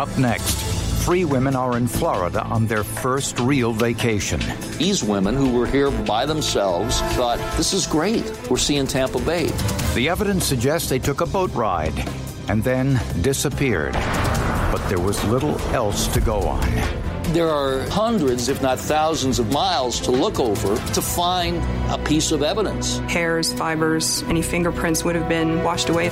Up next, three women are in Florida on their first real vacation. These women who were here by themselves thought, this is great. We're seeing Tampa Bay. The evidence suggests they took a boat ride and then disappeared. But there was little else to go on. There are hundreds, if not thousands, of miles to look over to find a piece of evidence. Hairs, fibers, any fingerprints would have been washed away.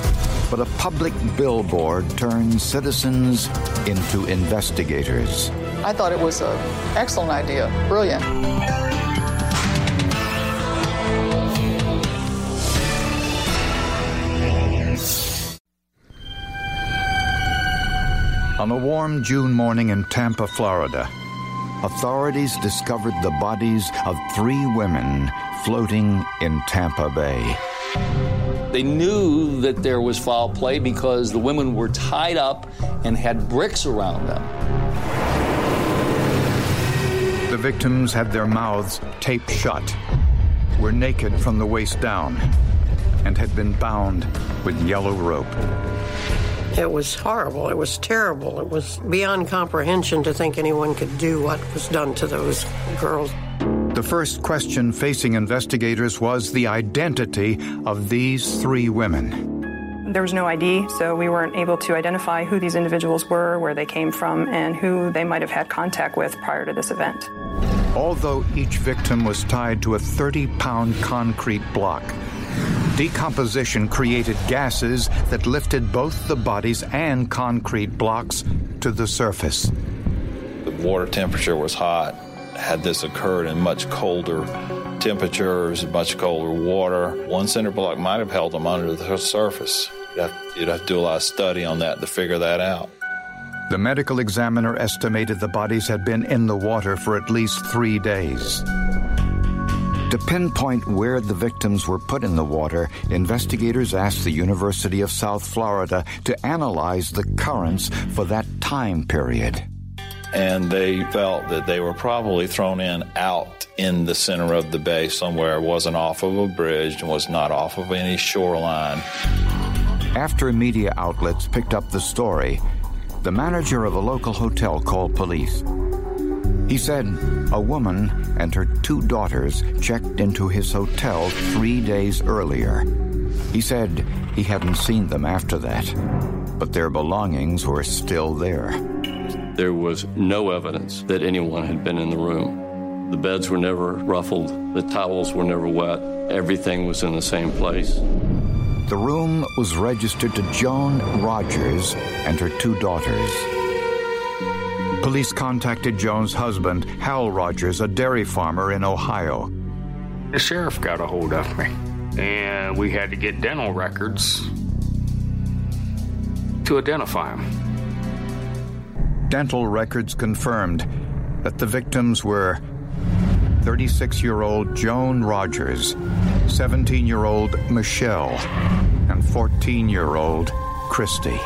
But a public billboard turns citizens into investigators. I thought it was an excellent idea. Brilliant. On a warm June morning in Tampa, Florida, authorities discovered the bodies of three women floating in Tampa Bay. They knew that there was foul play because the women were tied up and had bricks around them. The victims had their mouths taped shut, were naked from the waist down, and had been bound with yellow rope. It was horrible. It was terrible. It was beyond comprehension to think anyone could do what was done to those girls. The first question facing investigators was the identity of these three women. There was no ID, so we weren't able to identify who these individuals were, where they came from, and who they might have had contact with prior to this event. Although each victim was tied to a 30 pound concrete block, Decomposition created gases that lifted both the bodies and concrete blocks to the surface. The water temperature was hot. Had this occurred in much colder temperatures, much colder water, one cinder block might have held them under the surface. You'd have, you'd have to do a lot of study on that to figure that out. The medical examiner estimated the bodies had been in the water for at least three days. To pinpoint where the victims were put in the water, investigators asked the University of South Florida to analyze the currents for that time period. And they felt that they were probably thrown in out in the center of the bay somewhere. It wasn't off of a bridge and was not off of any shoreline. After media outlets picked up the story, the manager of a local hotel called police. He said a woman and her two daughters checked into his hotel three days earlier. He said he hadn't seen them after that, but their belongings were still there. There was no evidence that anyone had been in the room. The beds were never ruffled, the towels were never wet, everything was in the same place. The room was registered to Joan Rogers and her two daughters. Police contacted Joan's husband, Hal Rogers, a dairy farmer in Ohio. The sheriff got a hold of me, and we had to get dental records to identify him. Dental records confirmed that the victims were 36 year old Joan Rogers, 17 year old Michelle, and 14 year old Christy.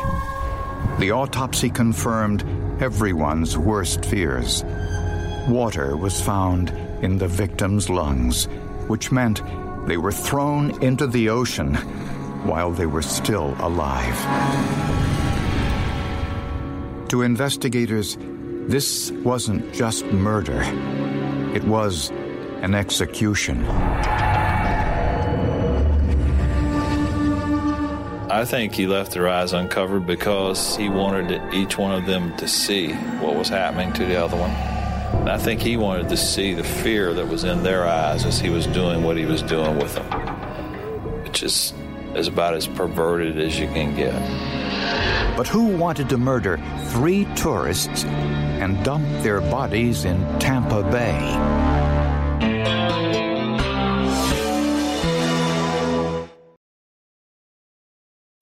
The autopsy confirmed everyone's worst fears. Water was found in the victims' lungs, which meant they were thrown into the ocean while they were still alive. To investigators, this wasn't just murder, it was an execution. I think he left their eyes uncovered because he wanted each one of them to see what was happening to the other one. And I think he wanted to see the fear that was in their eyes as he was doing what he was doing with them, which is, is about as perverted as you can get. But who wanted to murder three tourists and dump their bodies in Tampa Bay?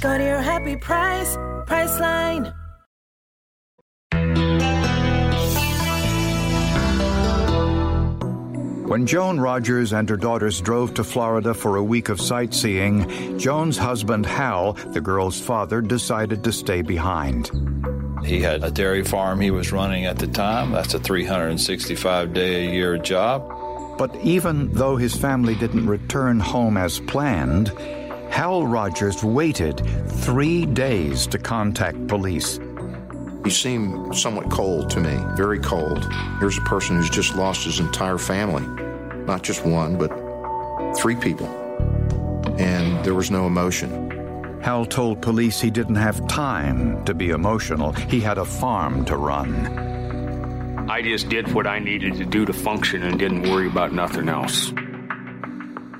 Go to your happy price, Priceline. When Joan Rogers and her daughters drove to Florida for a week of sightseeing, Joan's husband Hal, the girl's father, decided to stay behind. He had a dairy farm he was running at the time. That's a 365 day a year job. But even though his family didn't return home as planned, Hal Rogers waited three days to contact police. He seemed somewhat cold to me, very cold. Here's a person who's just lost his entire family. Not just one, but three people. And there was no emotion. Hal told police he didn't have time to be emotional. He had a farm to run. I just did what I needed to do to function and didn't worry about nothing else.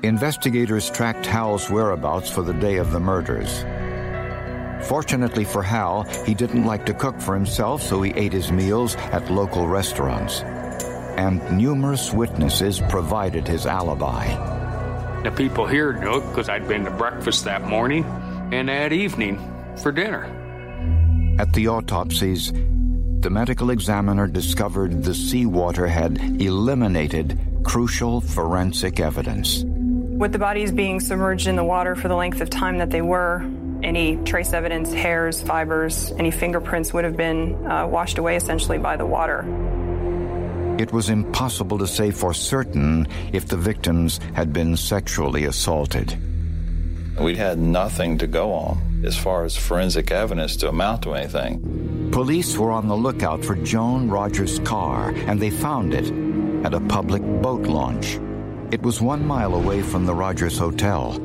Investigators tracked Hal's whereabouts for the day of the murders. Fortunately for Hal, he didn't like to cook for himself, so he ate his meals at local restaurants. And numerous witnesses provided his alibi. The people here knew it because I'd been to breakfast that morning and that evening for dinner. At the autopsies, the medical examiner discovered the seawater had eliminated crucial forensic evidence. With the bodies being submerged in the water for the length of time that they were, any trace evidence, hairs, fibers, any fingerprints would have been uh, washed away essentially by the water. It was impossible to say for certain if the victims had been sexually assaulted. We had nothing to go on as far as forensic evidence to amount to anything. Police were on the lookout for Joan Rogers' car, and they found it at a public boat launch. It was one mile away from the Rogers Hotel.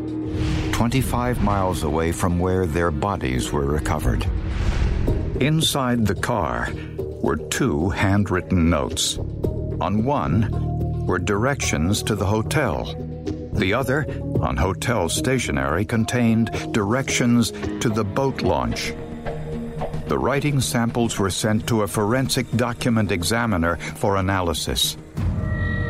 25 miles away from where their bodies were recovered. Inside the car were two handwritten notes. On one were directions to the hotel. The other, on hotel stationery, contained directions to the boat launch. The writing samples were sent to a forensic document examiner for analysis.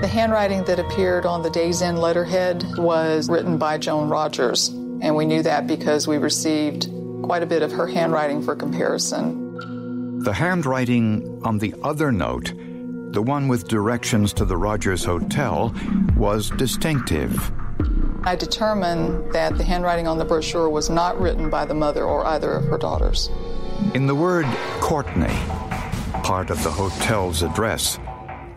The handwriting that appeared on the Days Inn letterhead was written by Joan Rogers, and we knew that because we received quite a bit of her handwriting for comparison. The handwriting on the other note, the one with directions to the Rogers Hotel, was distinctive. I determined that the handwriting on the brochure was not written by the mother or either of her daughters. In the word Courtney, part of the hotel's address,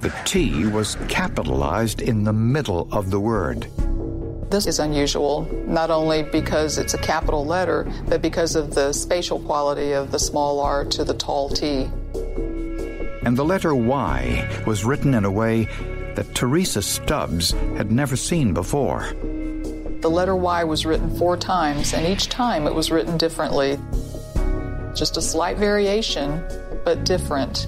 the T was capitalized in the middle of the word. This is unusual, not only because it's a capital letter, but because of the spatial quality of the small r to the tall T. And the letter Y was written in a way that Teresa Stubbs had never seen before. The letter Y was written four times, and each time it was written differently. Just a slight variation, but different.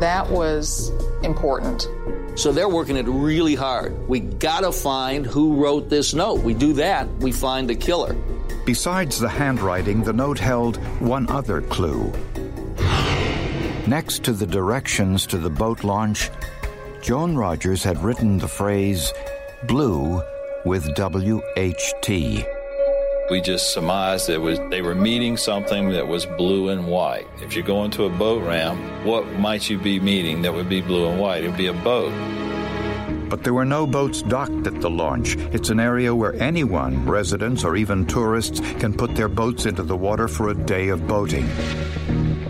That was important. So they're working it really hard. We gotta find who wrote this note. We do that, we find the killer. Besides the handwriting, the note held one other clue. Next to the directions to the boat launch, Joan Rogers had written the phrase blue with WHT. We just surmised that was they were meeting something that was blue and white. If you go into a boat ramp, what might you be meeting that would be blue and white? It would be a boat. But there were no boats docked at the launch. It's an area where anyone, residents or even tourists, can put their boats into the water for a day of boating.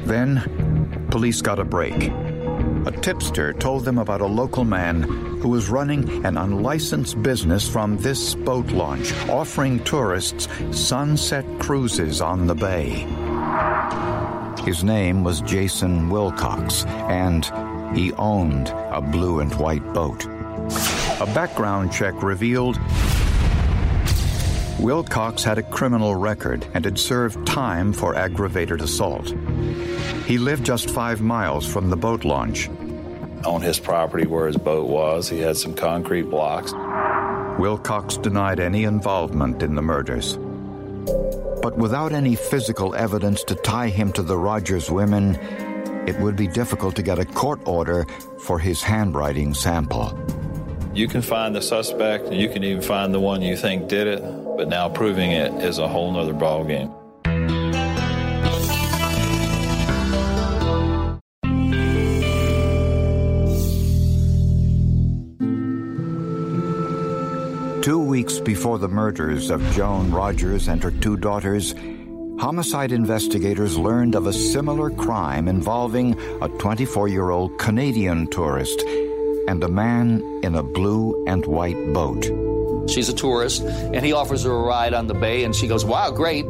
Then, police got a break. A tipster told them about a local man who was running an unlicensed business from this boat launch, offering tourists sunset cruises on the bay. His name was Jason Wilcox, and he owned a blue and white boat. A background check revealed Wilcox had a criminal record and had served time for aggravated assault. He lived just five miles from the boat launch. On his property where his boat was, he had some concrete blocks. Wilcox denied any involvement in the murders. But without any physical evidence to tie him to the Rogers women, it would be difficult to get a court order for his handwriting sample. You can find the suspect, and you can even find the one you think did it, but now proving it is a whole nother ballgame. Weeks before the murders of Joan Rogers and her two daughters, homicide investigators learned of a similar crime involving a 24 year old Canadian tourist and a man in a blue and white boat. She's a tourist, and he offers her a ride on the bay, and she goes, Wow, great.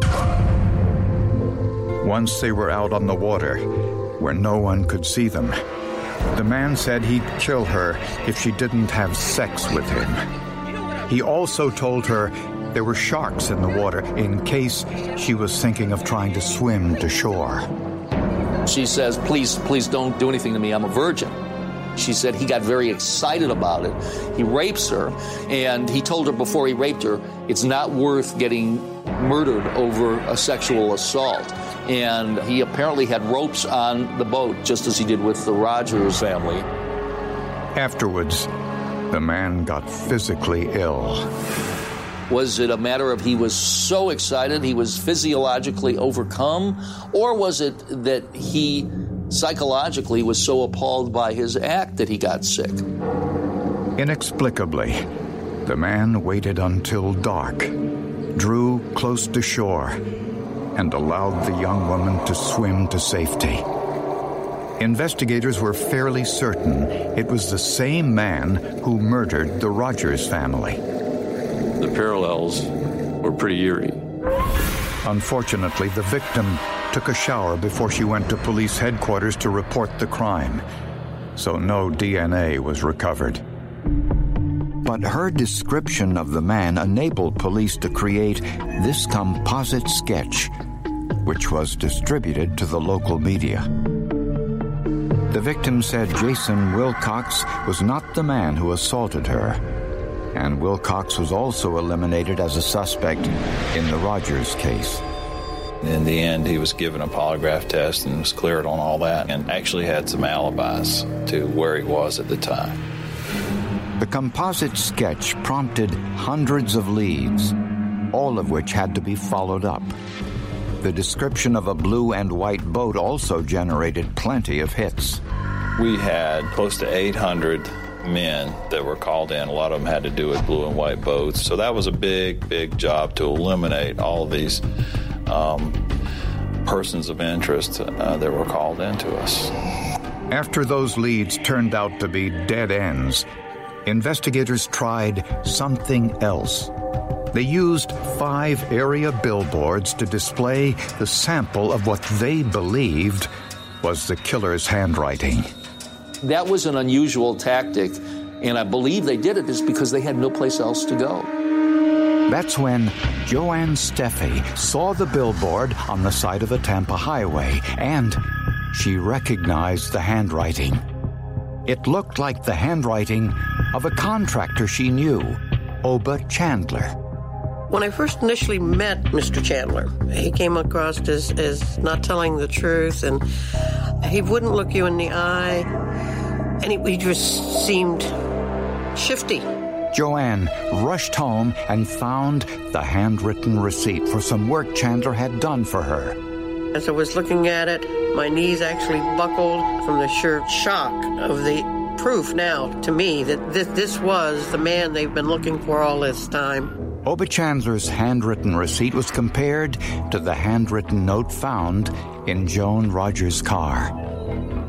Once they were out on the water, where no one could see them, the man said he'd kill her if she didn't have sex with him. He also told her there were sharks in the water in case she was thinking of trying to swim to shore. She says, Please, please don't do anything to me. I'm a virgin. She said he got very excited about it. He rapes her, and he told her before he raped her, it's not worth getting murdered over a sexual assault. And he apparently had ropes on the boat, just as he did with the Rogers family. Afterwards, the man got physically ill. Was it a matter of he was so excited he was physiologically overcome? Or was it that he psychologically was so appalled by his act that he got sick? Inexplicably, the man waited until dark, drew close to shore, and allowed the young woman to swim to safety. Investigators were fairly certain it was the same man who murdered the Rogers family. The parallels were pretty eerie. Unfortunately, the victim took a shower before she went to police headquarters to report the crime, so no DNA was recovered. But her description of the man enabled police to create this composite sketch, which was distributed to the local media. The victim said Jason Wilcox was not the man who assaulted her, and Wilcox was also eliminated as a suspect in the Rogers case. In the end, he was given a polygraph test and was cleared on all that and actually had some alibis to where he was at the time. The composite sketch prompted hundreds of leads, all of which had to be followed up. The description of a blue and white boat also generated plenty of hits. We had close to 800 men that were called in. A lot of them had to do with blue and white boats. So that was a big, big job to eliminate all of these um, persons of interest uh, that were called in to us. After those leads turned out to be dead ends, investigators tried something else. They used five area billboards to display the sample of what they believed was the killer's handwriting. That was an unusual tactic, and I believe they did it just because they had no place else to go. That's when Joanne Steffey saw the billboard on the side of a Tampa highway and she recognized the handwriting. It looked like the handwriting of a contractor she knew, Oba Chandler. When I first initially met Mr. Chandler, he came across as, as not telling the truth and he wouldn't look you in the eye and he, he just seemed shifty. Joanne rushed home and found the handwritten receipt for some work Chandler had done for her. As I was looking at it, my knees actually buckled from the sheer shock of the proof now to me that this, this was the man they've been looking for all this time. Oba Chandler's handwritten receipt was compared to the handwritten note found in Joan Rogers' car.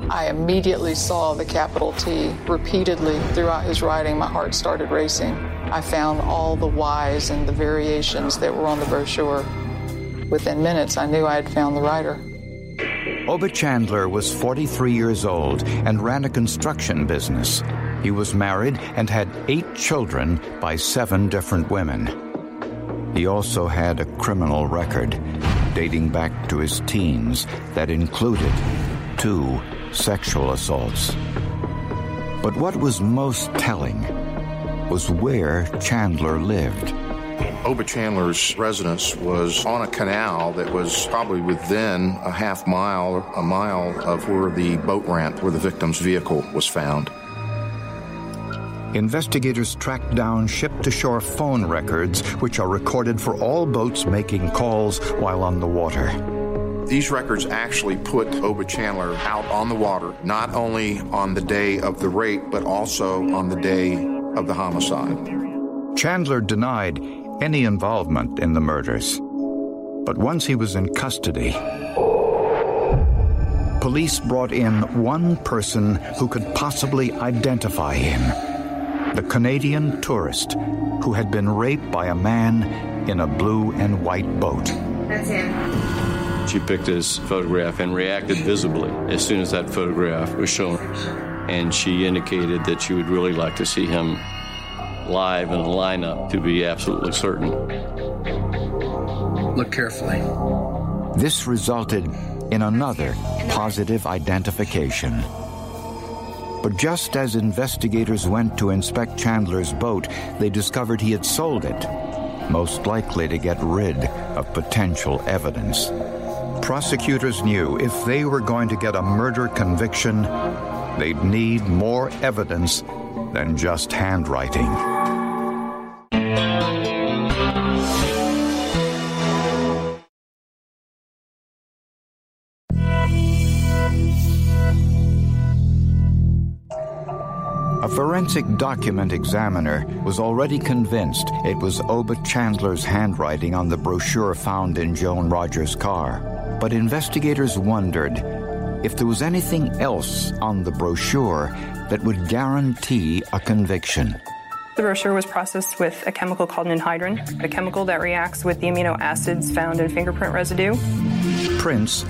I immediately saw the capital T repeatedly throughout his writing. My heart started racing. I found all the Y's and the variations that were on the brochure. Within minutes, I knew I had found the writer. Oba Chandler was 43 years old and ran a construction business. He was married and had eight children by seven different women. He also had a criminal record dating back to his teens that included two sexual assaults. But what was most telling was where Chandler lived. Oba Chandler's residence was on a canal that was probably within a half mile, a mile of where the boat ramp where the victim's vehicle was found. Investigators tracked down ship to shore phone records, which are recorded for all boats making calls while on the water. These records actually put Oba Chandler out on the water, not only on the day of the rape, but also on the day of the homicide. Chandler denied any involvement in the murders. But once he was in custody, police brought in one person who could possibly identify him the Canadian tourist who had been raped by a man in a blue and white boat. That's him. She picked his photograph and reacted visibly as soon as that photograph was shown. And she indicated that she would really like to see him live in a lineup to be absolutely certain. Look carefully. This resulted in another positive identification. But just as investigators went to inspect Chandler's boat, they discovered he had sold it, most likely to get rid of potential evidence. Prosecutors knew if they were going to get a murder conviction, they'd need more evidence than just handwriting. Forensic document examiner was already convinced it was Oba Chandler's handwriting on the brochure found in Joan Rogers' car. But investigators wondered if there was anything else on the brochure that would guarantee a conviction. The brochure was processed with a chemical called ninhydrin, a chemical that reacts with the amino acids found in fingerprint residue. Prints,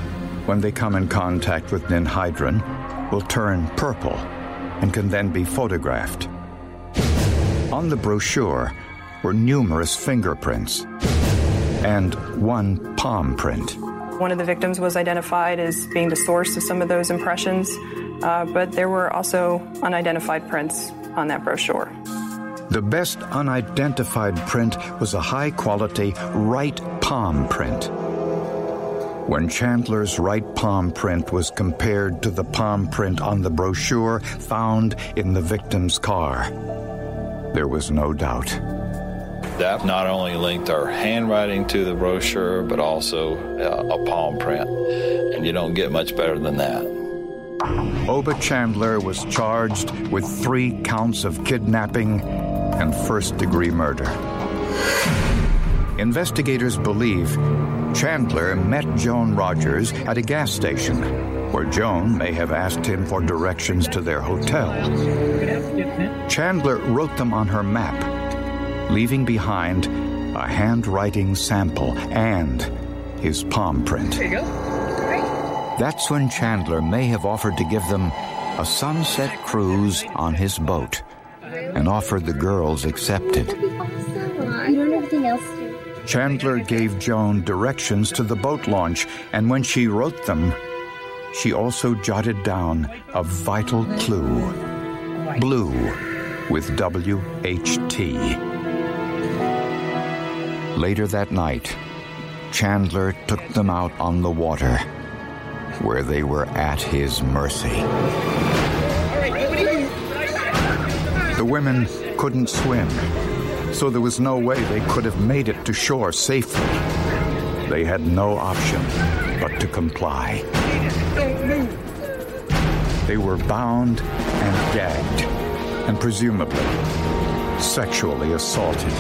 when they come in contact with ninhydrin, will turn purple and can then be photographed. On the brochure were numerous fingerprints and one palm print. One of the victims was identified as being the source of some of those impressions, uh, but there were also unidentified prints on that brochure. The best unidentified print was a high quality right palm print. When Chandler's right palm print was compared to the palm print on the brochure found in the victim's car, there was no doubt. That not only linked our handwriting to the brochure, but also uh, a palm print. And you don't get much better than that. Oba Chandler was charged with three counts of kidnapping and first degree murder. Investigators believe Chandler met Joan Rogers at a gas station, where Joan may have asked him for directions to their hotel. Chandler wrote them on her map, leaving behind a handwriting sample and his palm print. There you go. That's when Chandler may have offered to give them a sunset cruise on his boat, an offer the girls accepted. You don't have anything else to Chandler gave Joan directions to the boat launch, and when she wrote them, she also jotted down a vital clue blue with WHT. Later that night, Chandler took them out on the water, where they were at his mercy. The women couldn't swim so there was no way they could have made it to shore safely. They had no option but to comply. They were bound and gagged, and presumably sexually assaulted.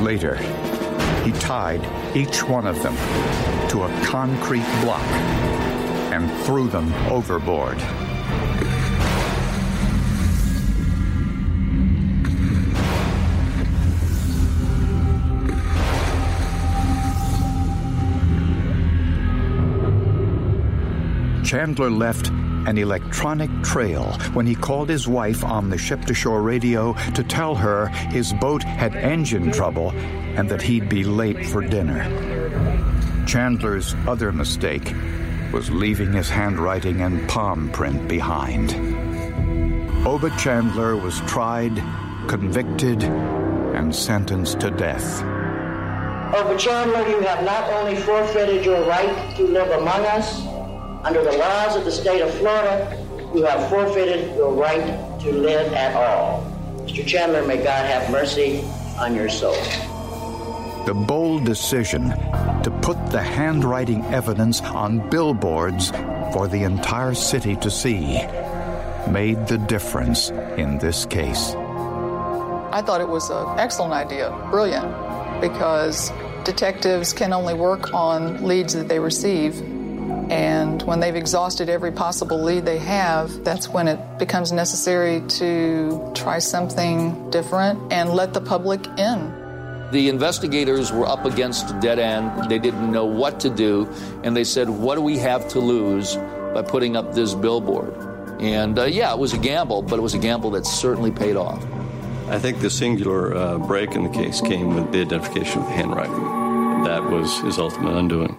Later, he tied each one of them to a concrete block and threw them overboard. Chandler left an electronic trail when he called his wife on the ship to shore radio to tell her his boat had engine trouble and that he'd be late for dinner. Chandler's other mistake was leaving his handwriting and palm print behind. Oba Chandler was tried, convicted, and sentenced to death. Oba Chandler, you have not only forfeited your right to live among us, under the laws of the state of Florida, you have forfeited your right to live at all. Mr. Chandler, may God have mercy on your soul. The bold decision to put the handwriting evidence on billboards for the entire city to see made the difference in this case. I thought it was an excellent idea, brilliant, because detectives can only work on leads that they receive. And when they've exhausted every possible lead they have, that's when it becomes necessary to try something different and let the public in. The investigators were up against a dead end. They didn't know what to do. And they said, What do we have to lose by putting up this billboard? And uh, yeah, it was a gamble, but it was a gamble that certainly paid off. I think the singular uh, break in the case came with the identification of the handwriting. That was his ultimate undoing.